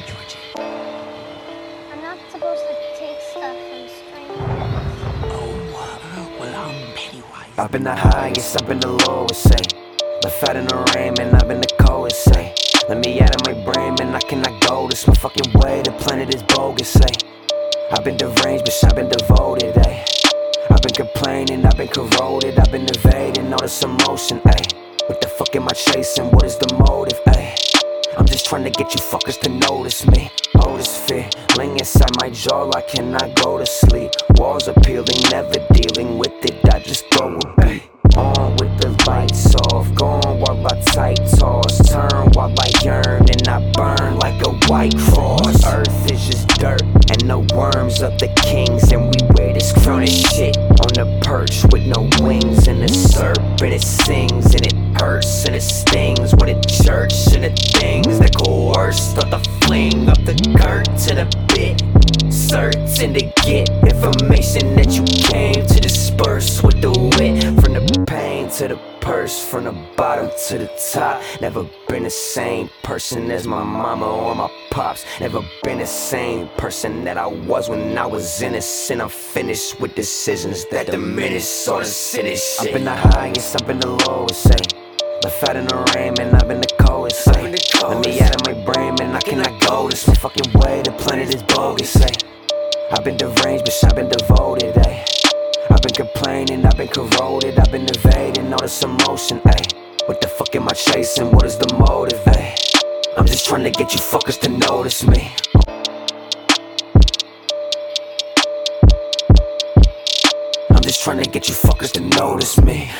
Georgie. I'm not supposed to take stuff from strangers. Oh, uh, well, I'm Pennywise. Up in the highest, up in the lowest, say. The fat in the rain, man, I've been the coldest, say. Let me out of my brain, man, I cannot go this my fucking way. The planet is bogus, say. I've been deranged, bitch, I've been devoted, ay. I've been complaining, I've been corroded, I've been evading all this emotion, ay. What the fuck am I chasing? What is the motive, ay? I'm just trying to get you fuckers to notice me. Oh, this feeling inside my jaw, I cannot go to sleep. Walls are peeling, never dealing with it. I just go beat. On with the lights off, gone while I tight toss. Turn while I yearn, and I burn like a white cross. Earth is just dirt, and no worms of the kings. And we wear this crown shit on the perch with no wings. And the serpent it sings, and it it. What it church and the things that coerce. Thought the fling up the curtain a bit. Certain to get information that you came to disperse with the wit. From the pain to the purse, from the bottom to the top. Never been the same person as my mama or my pops. Never been the same person that I was when I was innocent. I'm finished with decisions that diminish all the shit. I've been the highest, I've been the lowest, say. Left out in the rain, man, I've been the coldest, say. Let me out of my brain, man, I cannot go this fucking way. The planet is bogus, say. I've been deranged, bitch, I've been devoted, ayy. I've been complaining, I've been corroded, I've been evading all this emotion, ayy. What the fuck am I chasing? What is the motive, ayy? I'm just trying to get you fuckers to notice me. I'm just trying to get you fuckers to notice me.